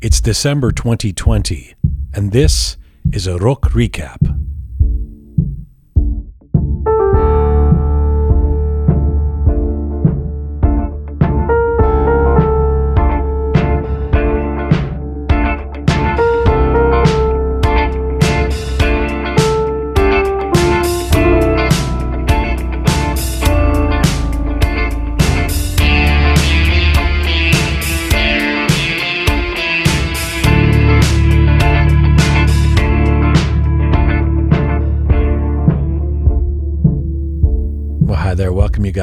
It's December 2020, and this is a Rook Recap.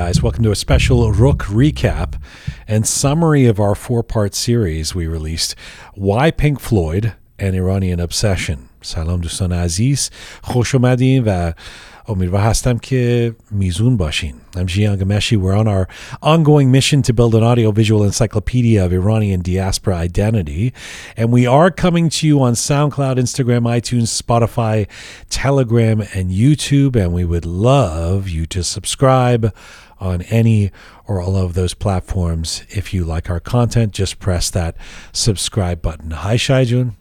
guys. Welcome to a special Rook recap and summary of our four part series we released Why Pink Floyd, an Iranian Obsession. Salam Doustan Aziz, Khoshomadin امیدوار هستم که میزون باشین. I'm Jian Ghomeshi. We're on our ongoing mission to build an audio-visual encyclopedia of Iranian diaspora identity. And we are coming to you on SoundCloud, Instagram, iTunes, Spotify, Telegram, and YouTube. And we would love you to subscribe on any or all of those platforms. If you like our content, just press that subscribe button. Hi, Shaijun.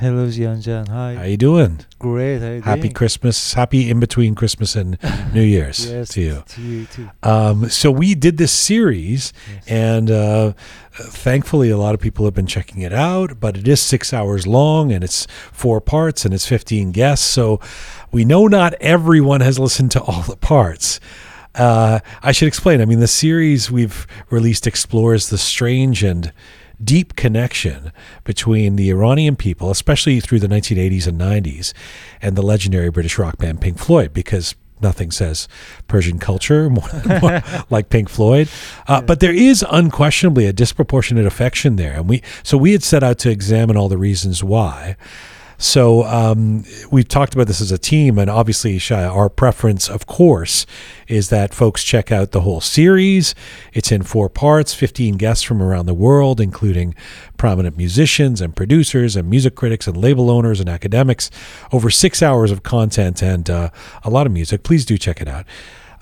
Hello, Jianjan. Hi. How you doing? Great. How you Happy doing? Christmas. Happy in between Christmas and New Year's yes, to you. To you too. Um, so we did this series, Yes. and uh, thankfully, a lot of people have been checking it out. But it is six hours long, and it's four parts, and it's fifteen guests. So we know not everyone has listened to all the parts. Uh, I should explain. I mean, the series we've released explores the strange and deep connection between the Iranian people, especially through the 1980s and 90s, and the legendary British rock band Pink Floyd, because nothing says Persian culture more, more like Pink Floyd. Uh, But there is unquestionably a disproportionate affection there, and we so we had set out to examine all the reasons why. So um, we've talked about this as a team, and obviously, Shia, our preference, of course, is that folks check out the whole series. It's in four parts, 15 guests from around the world, including prominent musicians and producers and music critics and label owners and academics. Over six hours of content and uh, a lot of music. Please do check it out.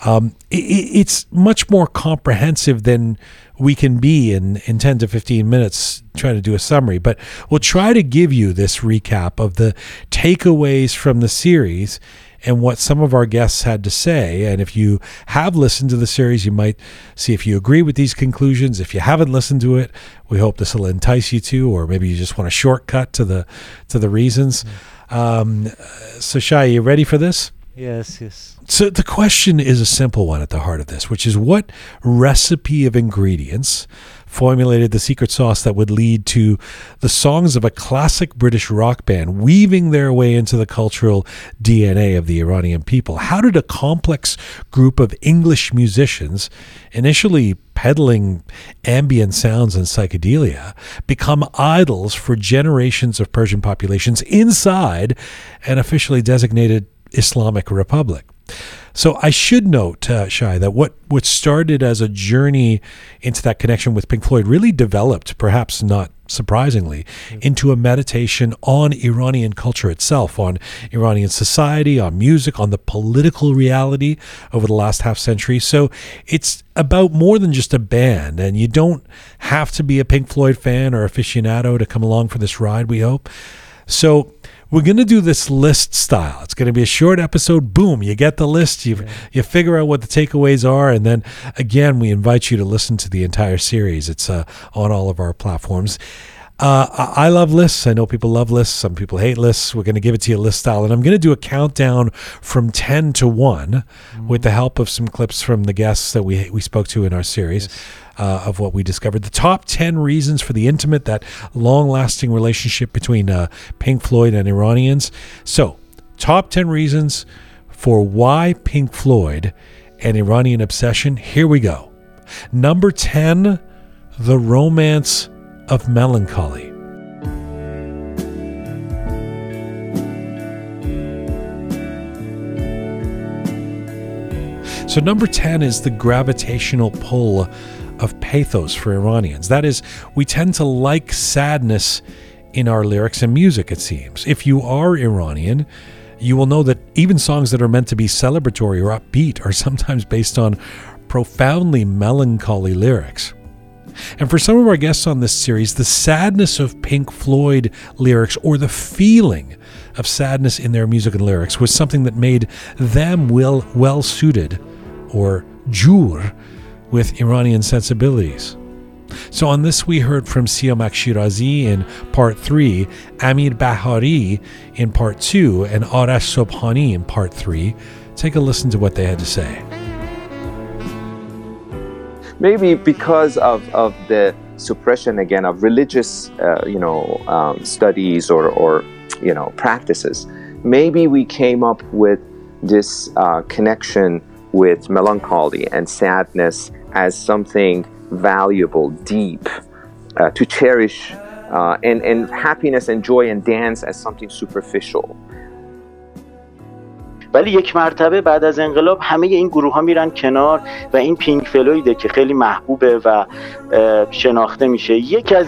Um, it, it's much more comprehensive than we can be in, in 10 to 15 minutes trying to do a summary, but we'll try to give you this recap of the takeaways from the series and what some of our guests had to say. And if you have listened to the series, you might see if you agree with these conclusions. If you haven't listened to it, we hope this will entice you to, or maybe you just want a shortcut to the to the reasons. Um, so, Shai, you ready for this? Yes, yes. So the question is a simple one at the heart of this, which is what recipe of ingredients formulated the secret sauce that would lead to the songs of a classic British rock band weaving their way into the cultural DNA of the Iranian people? How did a complex group of English musicians, initially peddling ambient sounds and psychedelia, become idols for generations of Persian populations inside an officially designated Islamic Republic. So I should note, uh, Shai, that what, what started as a journey into that connection with Pink Floyd really developed, perhaps not surprisingly, into a meditation on Iranian culture itself, on Iranian society, on music, on the political reality over the last half century. So it's about more than just a band, and you don't have to be a Pink Floyd fan or aficionado to come along for this ride, we hope. So we're going to do this list style. It's going to be a short episode. Boom, you get the list. You you figure out what the takeaways are, and then again, we invite you to listen to the entire series. It's uh, on all of our platforms. Uh, I love lists. I know people love lists. Some people hate lists. We're going to give it to you list style, and I'm going to do a countdown from ten to one, with the help of some clips from the guests that we we spoke to in our series uh, of what we discovered. The top 10 reasons for the intimate, that long lasting relationship between uh, Pink Floyd and Iranians. So, top 10 reasons for why Pink Floyd and Iranian obsession. Here we go. Number 10, the romance of melancholy. So, number 10 is the gravitational pull of pathos for Iranians. That is, we tend to like sadness in our lyrics and music, it seems. If you are Iranian, you will know that even songs that are meant to be celebratory or upbeat are sometimes based on profoundly melancholy lyrics. And for some of our guests on this series, the sadness of Pink Floyd lyrics or the feeling of sadness in their music and lyrics was something that made them well, well suited or jur with Iranian sensibilities. So on this, we heard from Siamak Shirazi in part three, Amir Bahari in part two, and Arash Sobhani in part three. Take a listen to what they had to say. Maybe because of, of the suppression again of religious, uh, you know, um, studies or, or, you know, practices, maybe we came up with this uh, connection with melancholy and sadness as something valuable, deep, uh, to cherish, uh, and, and happiness and joy and dance as something superficial. ولی یک مرتبه بعد از انقلاب همه این گروه ها میرن کنار و این پینک فلویده که خیلی محبوبه و شناخته میشه یکی از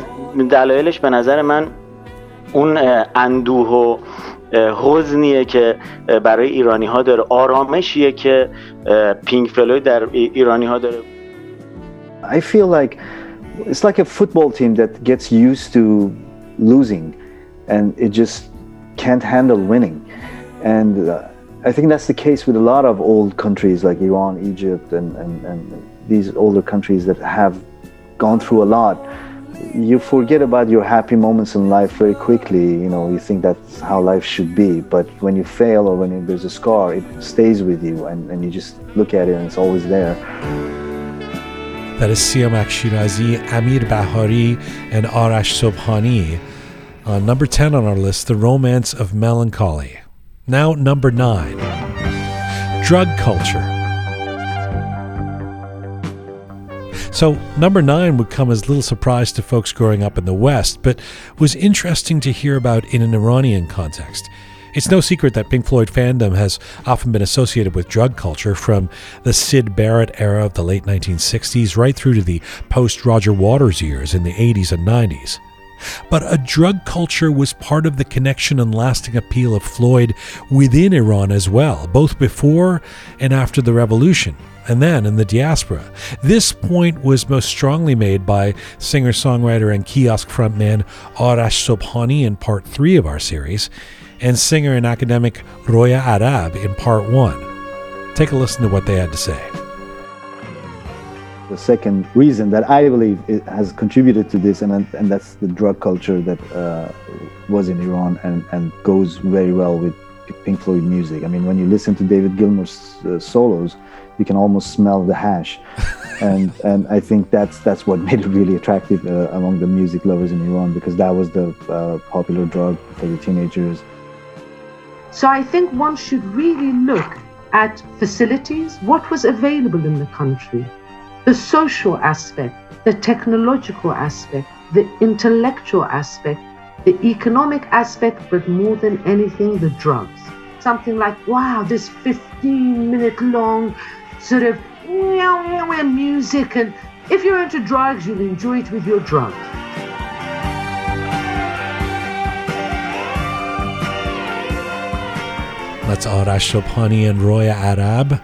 دلایلش به نظر من اون اندوه و حزنیه که برای ایرانی ها داره آرامشیه که پینک فلوید در ایرانی ها داره I feel like it's like a football team that gets used to losing and it just can't handle winning. And uh, I think that's the case with a lot of old countries like Iran, Egypt, and, and, and these older countries that have gone through a lot. You forget about your happy moments in life very quickly. You know, you think that's how life should be. But when you fail or when there's a scar, it stays with you and, and you just look at it and it's always there. That is Siamak Shirazi, Amir Bahari, and Arash Sobhani. Uh, number 10 on our list, The Romance of Melancholy. Now, number 9, Drug Culture. So, number nine would come as little surprise to folks growing up in the West, but was interesting to hear about in an Iranian context. It's no secret that Pink Floyd fandom has often been associated with drug culture from the Syd Barrett era of the late 1960s right through to the post Roger Waters years in the 80s and 90s. But a drug culture was part of the connection and lasting appeal of Floyd within Iran as well, both before and after the revolution, and then in the diaspora. This point was most strongly made by singer songwriter and kiosk frontman Arash Sobhani in part three of our series and singer and academic Roya Arab in part one. Take a listen to what they had to say. The second reason that I believe it has contributed to this, and, and that's the drug culture that uh, was in Iran and, and goes very well with Pink Floyd music. I mean, when you listen to David Gilmour's uh, solos, you can almost smell the hash, and and I think that's that's what made it really attractive uh, among the music lovers in Iran because that was the uh, popular drug for the teenagers. So I think one should really look at facilities, what was available in the country, the social aspect, the technological aspect, the intellectual aspect, the economic aspect, but more than anything, the drugs. Something like, wow, this 15 minute long sort of music, and if you're into drugs, you'll enjoy it with your drugs. That's Arash Sobhani and Roya Arab.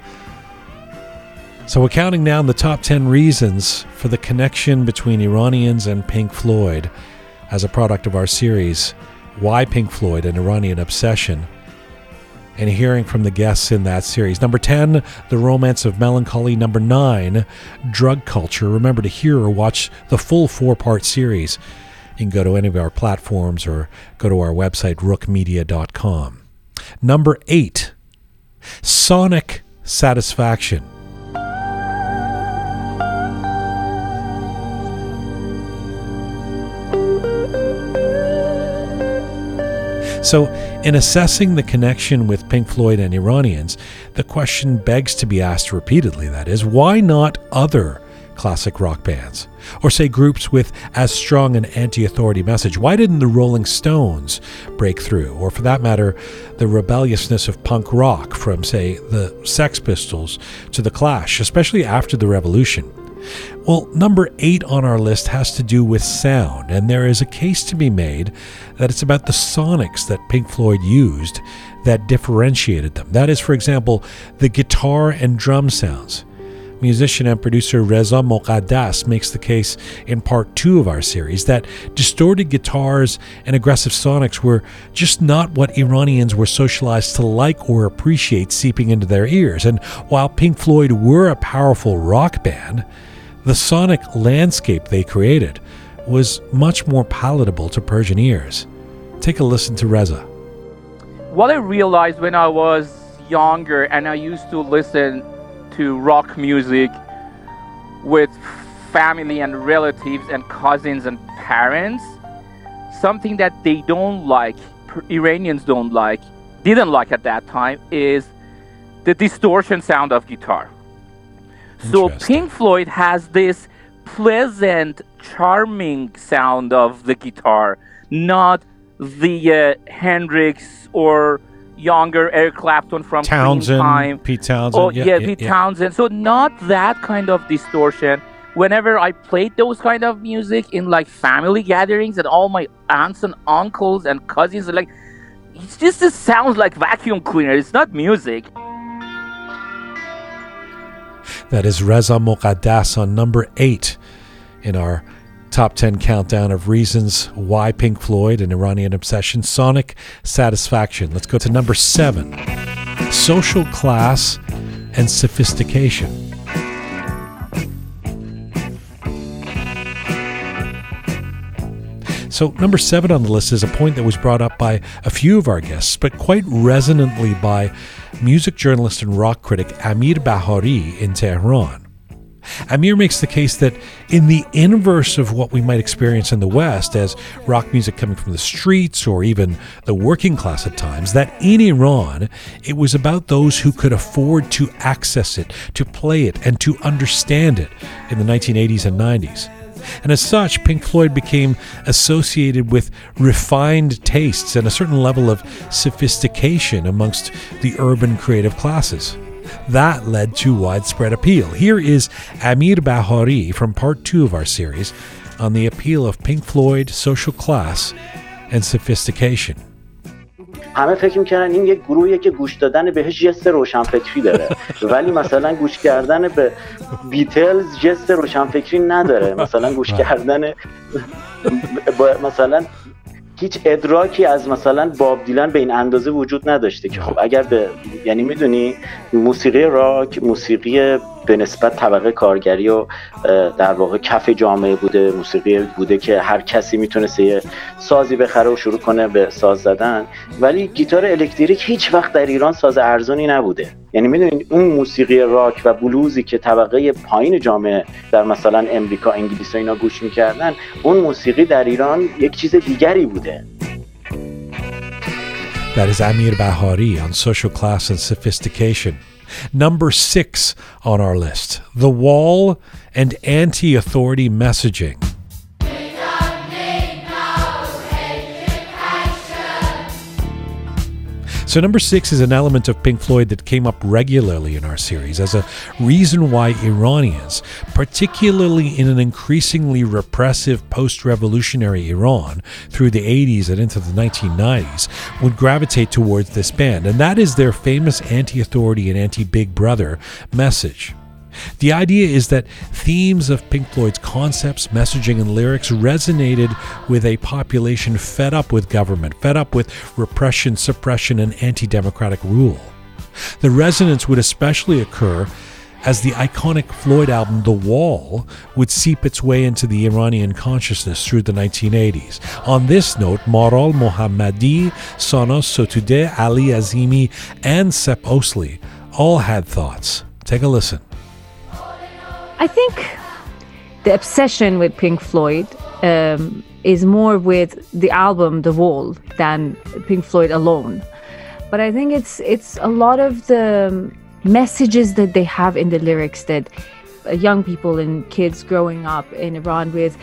So we're counting down the top 10 reasons for the connection between Iranians and Pink Floyd as a product of our series, Why Pink Floyd, an Iranian Obsession, and hearing from the guests in that series. Number 10, The Romance of Melancholy. Number 9, Drug Culture. Remember to hear or watch the full four part series. You can go to any of our platforms or go to our website, rookmedia.com. Number eight, sonic satisfaction. So, in assessing the connection with Pink Floyd and Iranians, the question begs to be asked repeatedly that is, why not other classic rock bands? Or say groups with as strong an anti authority message? Why didn't the Rolling Stones break through? Or for that matter, the rebelliousness of punk rock from, say, the Sex Pistols to the Clash, especially after the Revolution? Well, number eight on our list has to do with sound, and there is a case to be made that it's about the sonics that Pink Floyd used that differentiated them. That is, for example, the guitar and drum sounds Musician and producer Reza Moqaddas makes the case in part two of our series that distorted guitars and aggressive sonics were just not what Iranians were socialized to like or appreciate seeping into their ears. And while Pink Floyd were a powerful rock band, the sonic landscape they created was much more palatable to Persian ears. Take a listen to Reza. What I realized when I was younger and I used to listen to rock music with family and relatives and cousins and parents, something that they don't like, Iranians don't like, didn't like at that time, is the distortion sound of guitar. So Pink Floyd has this pleasant, charming sound of the guitar, not the uh, Hendrix or younger Eric Clapton from Townshend, time. Pete Townshend. Oh, yeah, yeah Pete yeah. Townshend. So not that kind of distortion. Whenever I played those kind of music in like family gatherings and all my aunts and uncles and cousins are like, it just it sounds like vacuum cleaner. It's not music. That is Reza Moqaddas on number eight in our top 10 countdown of reasons why Pink Floyd and Iranian obsession, sonic satisfaction. Let's go to number seven social class and sophistication. So, number seven on the list is a point that was brought up by a few of our guests, but quite resonantly by music journalist and rock critic Amir Bahari in Tehran. Amir makes the case that, in the inverse of what we might experience in the West as rock music coming from the streets or even the working class at times, that in Iran, it was about those who could afford to access it, to play it, and to understand it in the 1980s and 90s. And as such, Pink Floyd became associated with refined tastes and a certain level of sophistication amongst the urban creative classes. That led to widespread appeal. Here is Amir Bahari from part two of our series on the appeal of Pink Floyd, social class, and sophistication. همه فکر میکردن این یک گروهیه که گوش دادن بهش جست روشنفکری داره ولی مثلا گوش کردن به بیتلز جست روشنفکری نداره مثلا گوش کردن مثلا هیچ ادراکی از مثلا باب دیلن به این اندازه وجود نداشته که خب. اگر به یعنی می‌دونی موسیقی راک موسیقی به نسبت طبقه کارگری و در واقع کف جامعه بوده موسیقی بوده که هر کسی می‌تونست یه سازی بخره و شروع کنه به ساز زدن. ولی گیتار الکتریک هیچ وقت در ایران ساز ارزونی نبوده. یعنی می‌دونید اون موسیقی راک و بلوزی که طبقه پایین جامعه در مثلا امریکا انگلیس و اینا گوش می‌کردن اون موسیقی در ایران یک چیز دیگری بوده. That is Amir Bahari on social class and sophistication. Number six on our list the wall and anti authority messaging. So, number six is an element of Pink Floyd that came up regularly in our series as a reason why Iranians, particularly in an increasingly repressive post revolutionary Iran through the 80s and into the 1990s, would gravitate towards this band. And that is their famous anti authority and anti Big Brother message. The idea is that themes of Pink Floyd's concepts, messaging, and lyrics resonated with a population fed up with government, fed up with repression, suppression, and anti democratic rule. The resonance would especially occur as the iconic Floyd album The Wall would seep its way into the Iranian consciousness through the 1980s. On this note, Maral Mohammadi, Sana Sotoudeh, Ali Azimi, and Sepp Osley all had thoughts. Take a listen. I think the obsession with Pink Floyd um, is more with the album The Wall than Pink Floyd alone. But I think it's it's a lot of the messages that they have in the lyrics that uh, young people and kids growing up in Iran with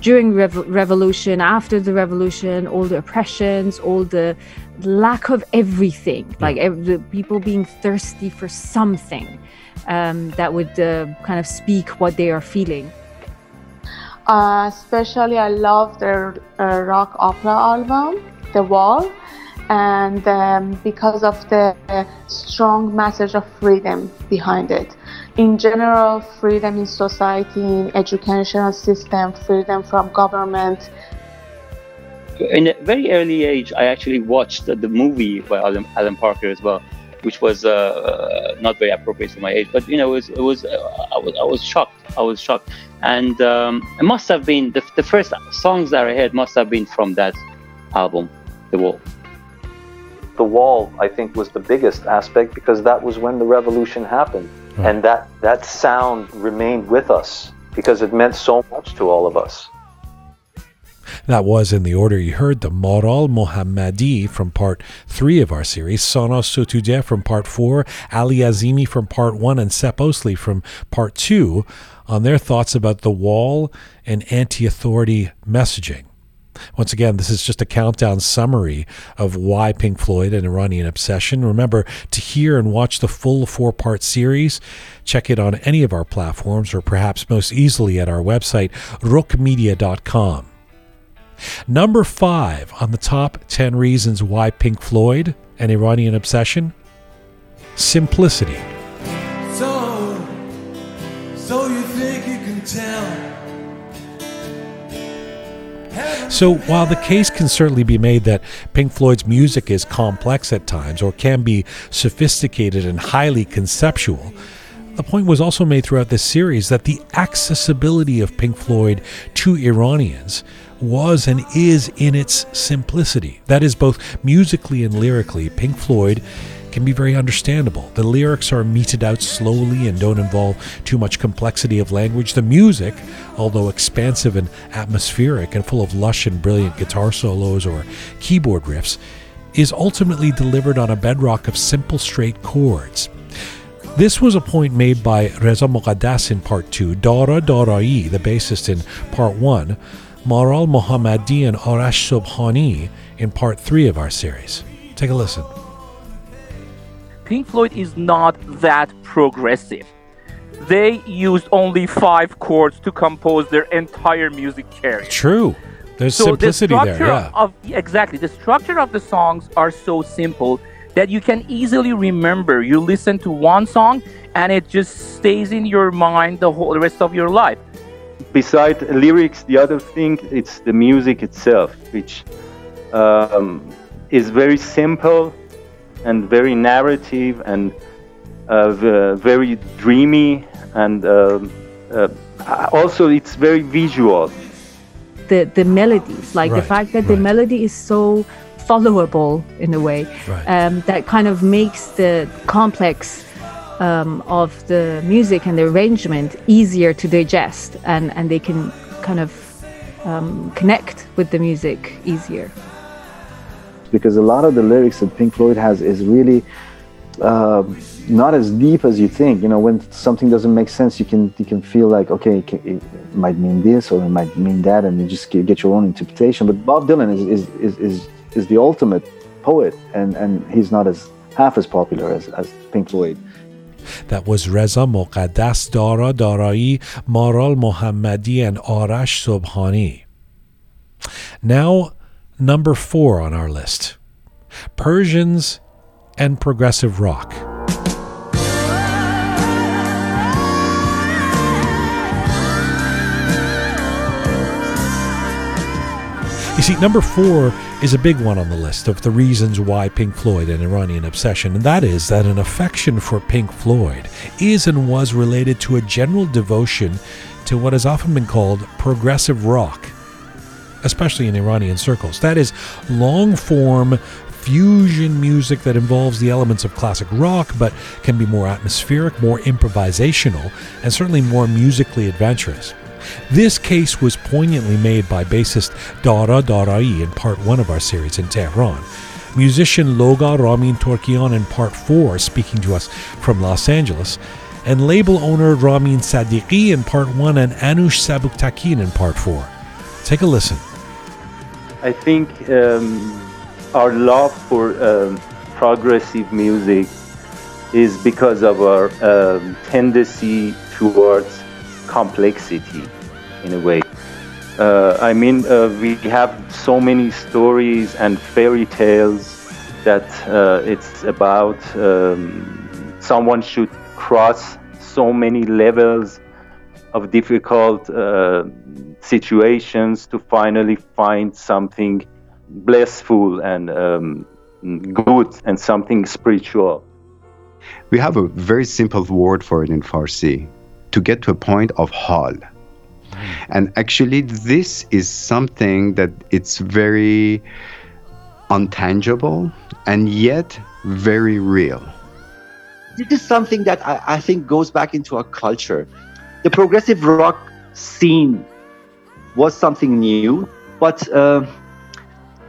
during rev- revolution, after the revolution, all the oppressions, all the lack of everything, like every, people being thirsty for something um, that would uh, kind of speak what they are feeling. Uh, especially, I love their uh, rock opera album, The Wall, and um, because of the strong message of freedom behind it. in general, freedom in society, in educational system, freedom from government. In a very early age, I actually watched the movie by Alan, Alan Parker as well, which was uh, uh, not very appropriate for my age. But you know, it was, it was uh, I was I was shocked. I was shocked, and um, it must have been the, the first songs that I heard must have been from that album, The Wall. The Wall, I think, was the biggest aspect because that was when the revolution happened, Right. and that that sound remained with us because it meant so much to all of us. That was in the order you heard the Maral Mohammadi from part three of our series, Sana Sotoudeh from part four, Ali Azimi from part one, and Sep Osley from part two on their thoughts about the wall and anti authority messaging. Once again, this is just a countdown summary of why Pink Floyd and Iranian Obsession. Remember to hear and watch the full four part series. Check it on any of our platforms or perhaps most easily at our website, rookmedia.com. Number five on the top 10 reasons why Pink Floyd and Iranian Obsession simplicity. So, so you think you can tell? So, while the case can certainly be made that Pink Floyd's music is complex at times or can be sophisticated and highly conceptual, the point was also made throughout this series that the accessibility of Pink Floyd to Iranians was and is in its simplicity. That is, both musically and lyrically, Pink Floyd can be very understandable. The lyrics are meted out slowly and don't involve too much complexity of language. The music, although expansive and atmospheric and full of lush and brilliant guitar solos or keyboard riffs, is ultimately delivered on a bedrock of simple straight chords. This was a point made by Reza Moqaddas in part 2, Dara Darai, the bassist in part 1, Maral Mohammadi and Arash Sobhani in part 3 of our series. Take a listen. Pink Floyd is not that progressive. They used only five chords to compose their entire music career. True. There's so simplicity the there, yeah. of exactly the structure of the songs are so simple that you can easily remember. You listen to one song and it just stays in your mind the whole the rest of your life. Besides lyrics, the other thing it's the music itself, which um, is very simple and very narrative and uh, very dreamy and um uh, also it's very visual. the the melodies like the fact that the melody is so followable in a way Right. um, that kind of makes the complex um, of the music and the arrangement easier to digest and and they can kind of um, connect with the music easier because a lot of the lyrics that Pink Floyd has is really uh, not as deep as you think. You know, when something doesn't make sense, you can you can feel like okay, it, can, it might mean this or it might mean that, and you just get, get your own interpretation. But Bob Dylan is is, is is is the ultimate poet, and and he's not as half as popular as, as Pink Floyd. That was Reza Moqaddas, Dara Darai, Maral Mohammadi, and Arash Sobhani. Now, number four on our list Persians and progressive rock. See, number four is a big one on the list of the reasons why Pink Floyd and Iranian obsession, and that is that an affection for Pink Floyd is and was related to a general devotion to what has often been called progressive rock, especially in Iranian circles. That is long form fusion music that involves the elements of classic rock but can be more atmospheric, more improvisational, and certainly more musically adventurous. This case was poignantly made by bassist Dara Darai in part one of our series in Tehran. Musician Loga Ramin Torkian in part four, speaking to us from Los Angeles, and label owner Ramin Sadiqi in part one and Anush Sabuktakin in part four. Take a listen. I think um, our love for um, progressive music is because of our um, tendency towards complexity in a way. Uh, I mean, uh, we have so many stories and fairy tales that uh, it's about um, someone should cross so many levels of difficult uh, situations to finally find something blissful and um, good and something spiritual. We have a very simple word for it in Farsi to get to a point of hal. And actually, this is something that it's very untangible and yet very real. This is something that I, I think goes back into our culture. The progressive rock scene was something new, but uh,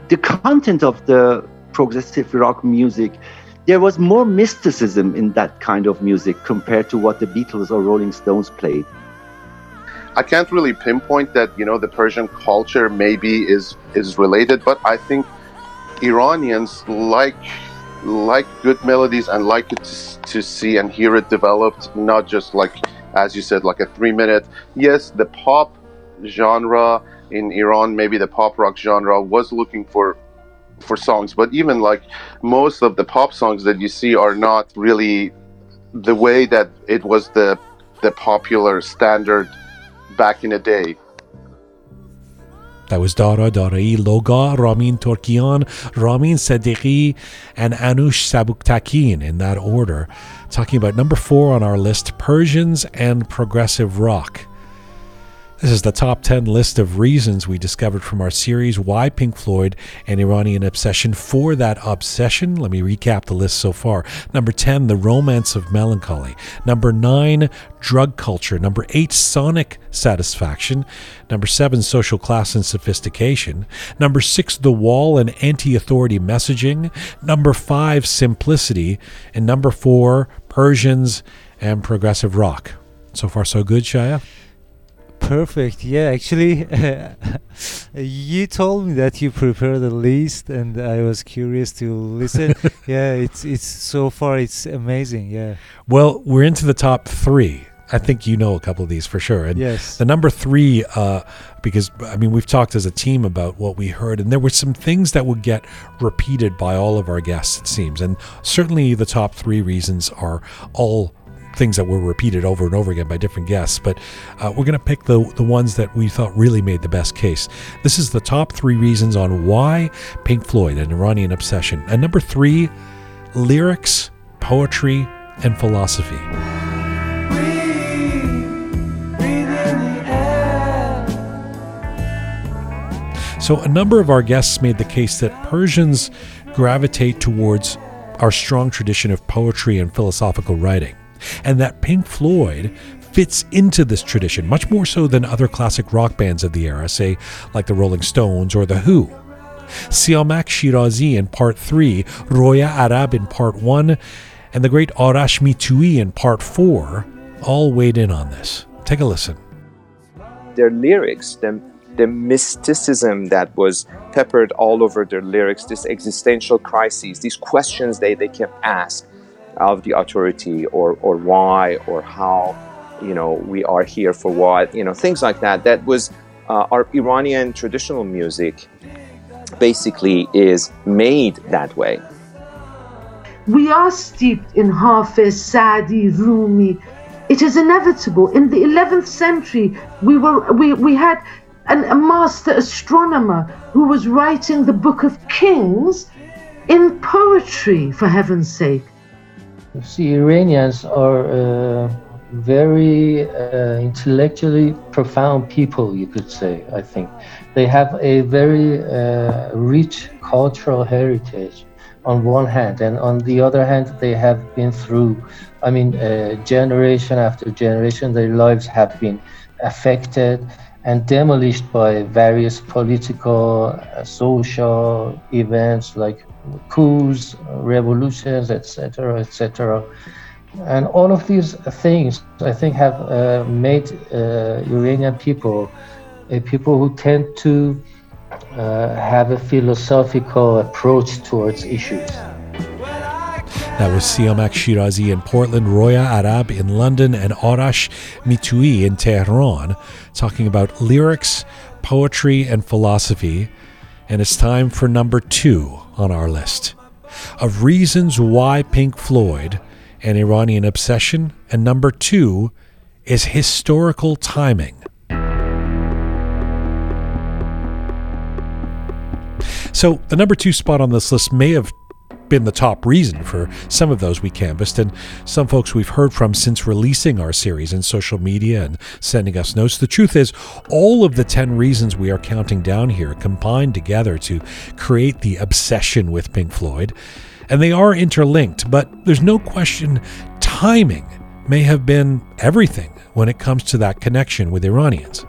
the content of the progressive rock music, there was more mysticism in that kind of music compared to what the Beatles or Rolling Stones played. I can't really pinpoint that you know the Persian culture maybe is is related, but I think Iranians like like good melodies and like it to see and hear it developed, not just like as you said, like a three minute. Yes, the pop genre in Iran, maybe the pop rock genre was looking for for songs, but even like most of the pop songs that you see are not really the way that it was the the popular standard back in the day. That was Dara Darai Loga, Ramin Torkian, Ramin Sadiqi, and Anush Sabuktakin in that order. Talking about number four on our list Persians and Progressive Rock. This is the top 10 list of reasons we discovered from our series Why Pink Floyd and Iranian Obsession for that obsession. Let me recap the list so far. Number 10, The Romance of Melancholy. Number 9, Drug Culture. Number 8, Sonic Satisfaction. Number 7, Social Class and Sophistication. Number 6, The Wall and Anti Authority Messaging. Number 5, Simplicity. And number 4, Persians and Progressive Rock. So far, so good, Shaya? Perfect. Yeah, actually, you told me that you prepared a list, and I was curious to listen. yeah, it's it's so far it's amazing. Yeah. Well, we're into the top three. I think you know a couple of these for sure. And yes. the number three, uh, because I mean, we've talked as a team about what we heard, and there were some things that would get repeated by all of our guests, it seems. And certainly the top three reasons are all things that were repeated over and over again by different guests, but uh, we're going to pick the, the ones that we thought really made the best case. This is the top three reasons on why Pink Floyd, an Iranian obsession. And number three, lyrics, poetry, and philosophy. So, a number of our guests made the case that Persians gravitate towards our strong tradition of poetry and philosophical writing and that Pink Floyd fits into this tradition much more so than other classic rock bands of the era, say like the Rolling Stones or The Who. Siamak Shirazi in part 3, Roya Arab in part 1, and the great Arash Mitoui in part 4 all weighed in on this. Take a listen. Their lyrics, the, the mysticism that was peppered all over their lyrics, this existential crises, these questions they, they can ask, of the authority or, or why or how you know we are here for what you know things like that. That was uh, our iranian traditional music basically is made that way. We are steeped in hafiz sadi rumi. It is inevitable. In the 11th century we were we, we had an, a master astronomer who was writing the book of kings in poetry for heaven's sake See, Iranians are uh, very uh, intellectually profound people, you could say, I think. They have a very uh, rich cultural heritage on one hand, and on the other hand, they have been through, I mean, uh, generation after generation, their lives have been affected and demolished by various political, uh, social events like coups, revolutions, etc., etc. And all of these things, I think, have uh, made uh, Iranian people a people who tend to uh, have a philosophical approach towards issues. That was Siamak Shirazi in Portland, Roya Arab in London, and Arash Mitoui in Tehran, talking about lyrics, poetry, and philosophy. And it's time for number two on our list of reasons why Pink Floyd An Iranian Obsession. And number two is Historical Timing. So the number two spot on this list may have been the top reason for some of those we canvassed, and some folks we've heard from since releasing our series in social media and sending us notes. The truth is, all of the 10 reasons we are counting down here combined together to create the obsession with Pink Floyd, and they are interlinked, but there's no question timing may have been everything when it comes to that connection with Iranians.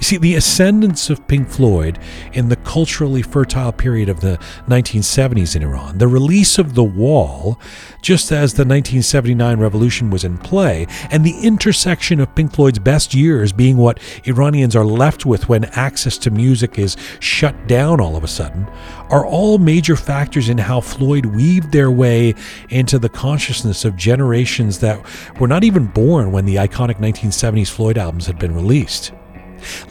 See, the ascendance of Pink Floyd in the culturally fertile period of the 1970s in Iran, the release of The Wall, just as the 1979 revolution was in play, and the intersection of Pink Floyd's best years being what Iranians are left with when access to music is shut down all of a sudden, are all major factors in how Floyd weaved their way into the consciousness of generations that were not even born when the iconic 1970s Floyd albums had been released.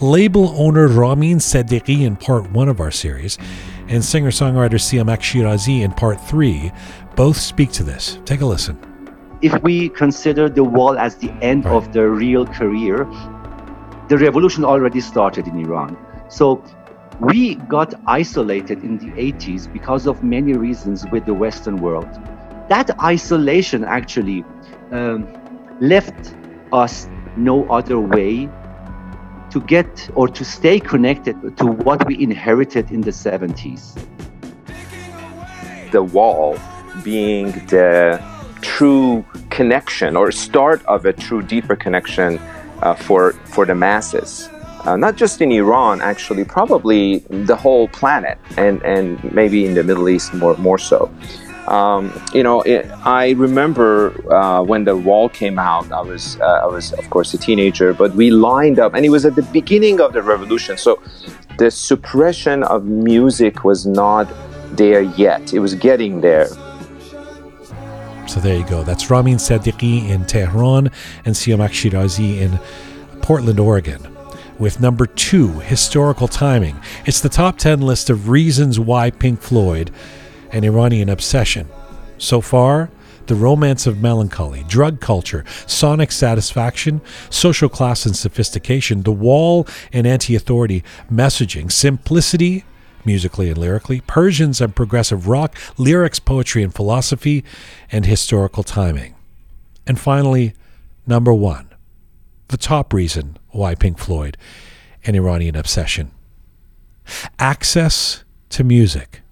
Label owner Ramin Seddiqi in part one of our series, and singer songwriter Siamak Shirazi in part three both speak to this. Take a listen. If we consider the wall as the end right. of the real career, the revolution already started in Iran. So we got isolated in the 80s because of many reasons with the Western world. That isolation actually um, left us no other way to get or to stay connected to what we inherited in the 70s. The wall being the true connection or start of a true deeper connection uh, for for the masses uh, not just in Iran actually probably the whole planet and and maybe in the Middle East more more so um, you know, it, I remember uh, when the wall came out. I was, uh, I was, of course, a teenager, but we lined up, and it was at the beginning of the revolution. So the suppression of music was not there yet. It was getting there. So there you go. That's Ramin Seddiqi in Tehran and Siamak Shirazi in Portland, Oregon with number two, historical timing. It's the top 10 list of reasons why Pink Floyd an Iranian obsession. So far, the romance of melancholy, drug culture, sonic satisfaction, social class and sophistication, the wall and anti authority messaging, simplicity, musically and lyrically, Persians and progressive rock, lyrics, poetry and philosophy, and historical timing. And finally, number one, the top reason why Pink Floyd, an Iranian obsession access to music.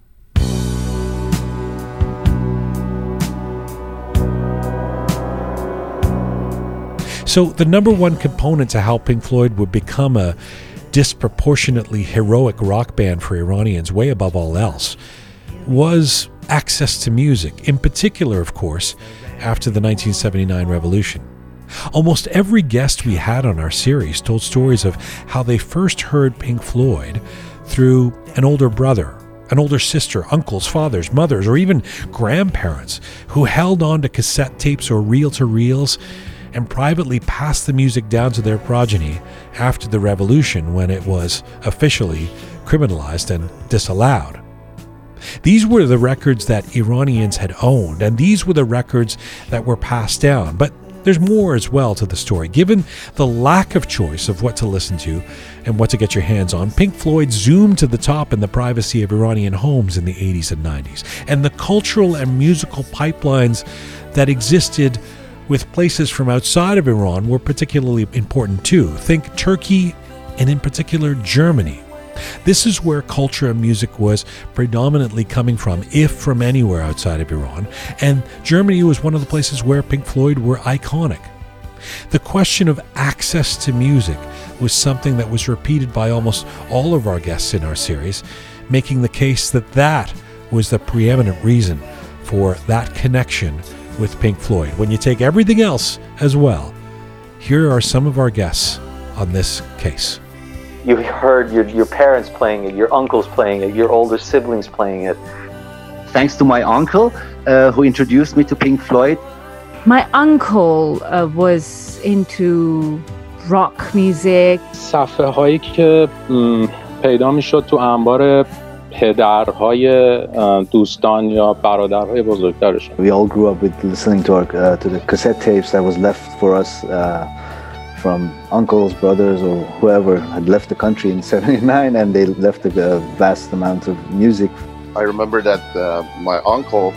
So, the number one component to how Pink Floyd would become a disproportionately heroic rock band for Iranians, way above all else, was access to music, in particular, of course, after the 1979 revolution. Almost every guest we had on our series told stories of how they first heard Pink Floyd through an older brother, an older sister, uncles, fathers, mothers, or even grandparents who held on to cassette tapes or reel to reels and privately passed the music down to their progeny after the revolution when it was officially criminalized and disallowed. These were the records that Iranians had owned, and these were the records that were passed down. But there's more as well to the story. Given the lack of choice of what to listen to and what to get your hands on, Pink Floyd zoomed to the top in the privacy of Iranian homes in the 80s and 90s. And the cultural and musical pipelines that existed with places from outside of Iran were particularly important too. Think Turkey and, in particular, Germany. This is where culture and music was predominantly coming from, if from anywhere outside of Iran, and Germany was one of the places where Pink Floyd were iconic. The question of access to music was something that was repeated by almost all of our guests in our series, making the case that that was the preeminent reason for that connection with Pink Floyd. When you take everything else as well, here are some of our guests on this case. You heard your, your parents playing it, your uncles playing it, your older siblings playing it. Thanks to my uncle uh, who introduced me to Pink Floyd. My uncle uh, was into rock music. صفحه هایی که پیدا میشد تو انبار پدرهای دوستان یا برادرهای بزرگترشون We all grew up with listening to our uh, to the cassette tapes that was left for us uh, from uncles, brothers, or whoever had left the country in '79, and they left a vast amount of music. I remember that uh, my uncle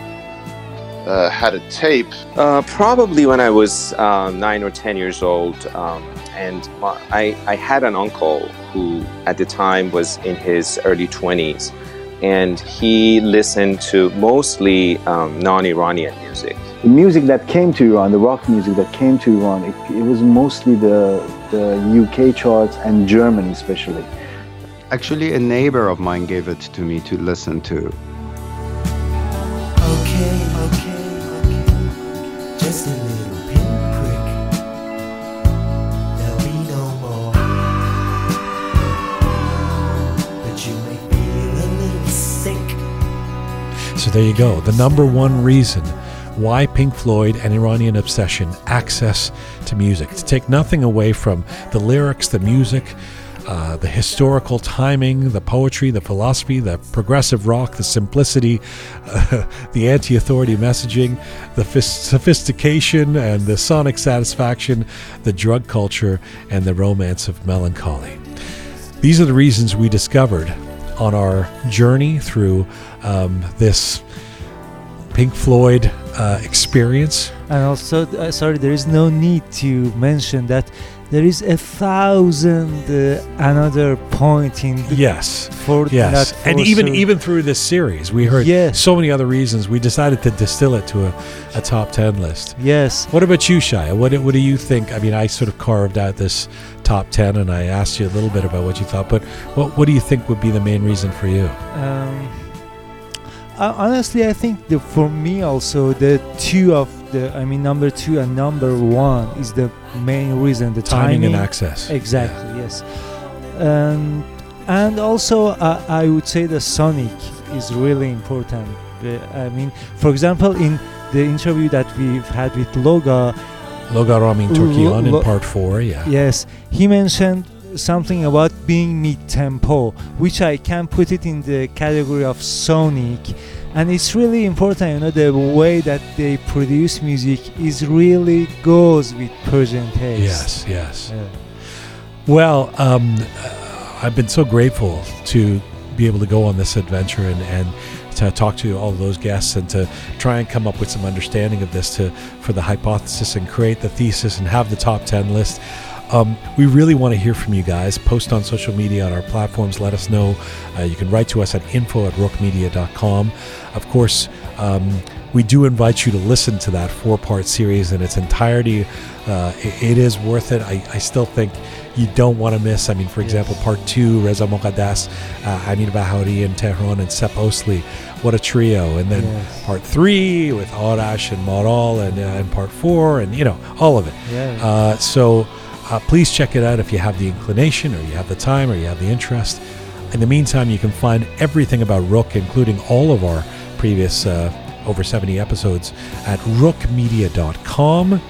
uh, had a tape. Uh, probably when I was uh, nine or ten years old, um, and my, I, I had an uncle who, at the time, was in his early 20s, and he listened to mostly um, non-Iranian music. The music that came to Iran, the rock music that came to Iran, it, it was mostly the the UK charts and Germany, especially. Actually, a neighbor of mine gave it to me to listen to. There you go. The number one reason why Pink Floyd and Iranian Obsession access to music. To take nothing away from the lyrics, the music, uh, the historical timing, the poetry, the philosophy, the progressive rock, the simplicity, uh, the anti authority messaging, the phys- sophistication and the sonic satisfaction, the drug culture, and the romance of melancholy. These are the reasons we discovered on our journey through um, this Pink Floyd uh, experience. And also, uh, sorry, there is no need to mention that there is a thousand uh, another point in the Yes. for Yes. that And even sure. even through this series, we heard Yes. so many other reasons. We decided to distill it to a, a top ten list. Yes. What about you, Shia? What do- what do you think? I mean, I sort of carved out this top ten, and I asked you a little bit about what you thought. But what what do you think would be the main reason for you? Um, uh, honestly, I think the, for me also the two of the I mean number two and number one is the main reason the Timing timing, and access. Exactly. Yes. Um, and also uh, I would say the sonic is really important. I mean, for example, in the interview that we've had with Loga, Loga Ramin Torkian in Lo- part four. Yeah. Yes, he mentioned something about being mid-tempo, which I can put it in the category of sonic. And it's really important, you know, the way that they produce music is really goes with Persian taste. Yes. Yes. Yeah. Well, um, uh, I've been so grateful to be able to go on this adventure and, and to talk to all those guests and to try and come up with some understanding of this to for the hypothesis and create the thesis and have the top 10 list. Um, we really want to hear from you guys. Post on social media on our platforms. Let us know. Uh, you can write to us at info at roqemedia.com. Of course, um, we do invite you to listen to that four part series in its entirety. Uh, it, it is worth it. I, I still think you don't want to miss. I mean, for example, part two, Reza Moqaddas, uh, Amir Bahari in Tehran, and Sep Osli. What a trio. And then Yes. part three with Arash and Maral, and, uh, and part four, and, you know, all of it. Yeah. Uh, so uh, please check it out if you have the inclination, or you have the time, or you have the interest. In the meantime, you can find everything about Roqe, including all of our previous uh, over 70 episodes, at roqemedia.com.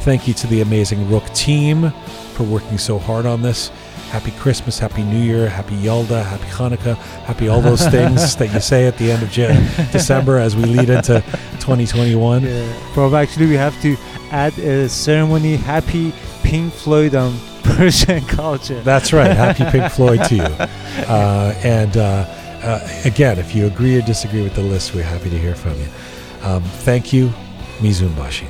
Thank you to the amazing Roqe team for working so hard on this. Happy Christmas, Happy New Year, Happy Yalda, Happy Hanukkah, Happy all those things that you say at the end of December as we lead into 2021. Yeah. Probably actually we have to add a ceremony happy Pink Floyd on Persian culture. That's right. Happy Pink Floyd to you. Uh, and uh, uh, again, if you agree or disagree with the list, we're happy to hear from you. Um, thank you, Mizun Bashi.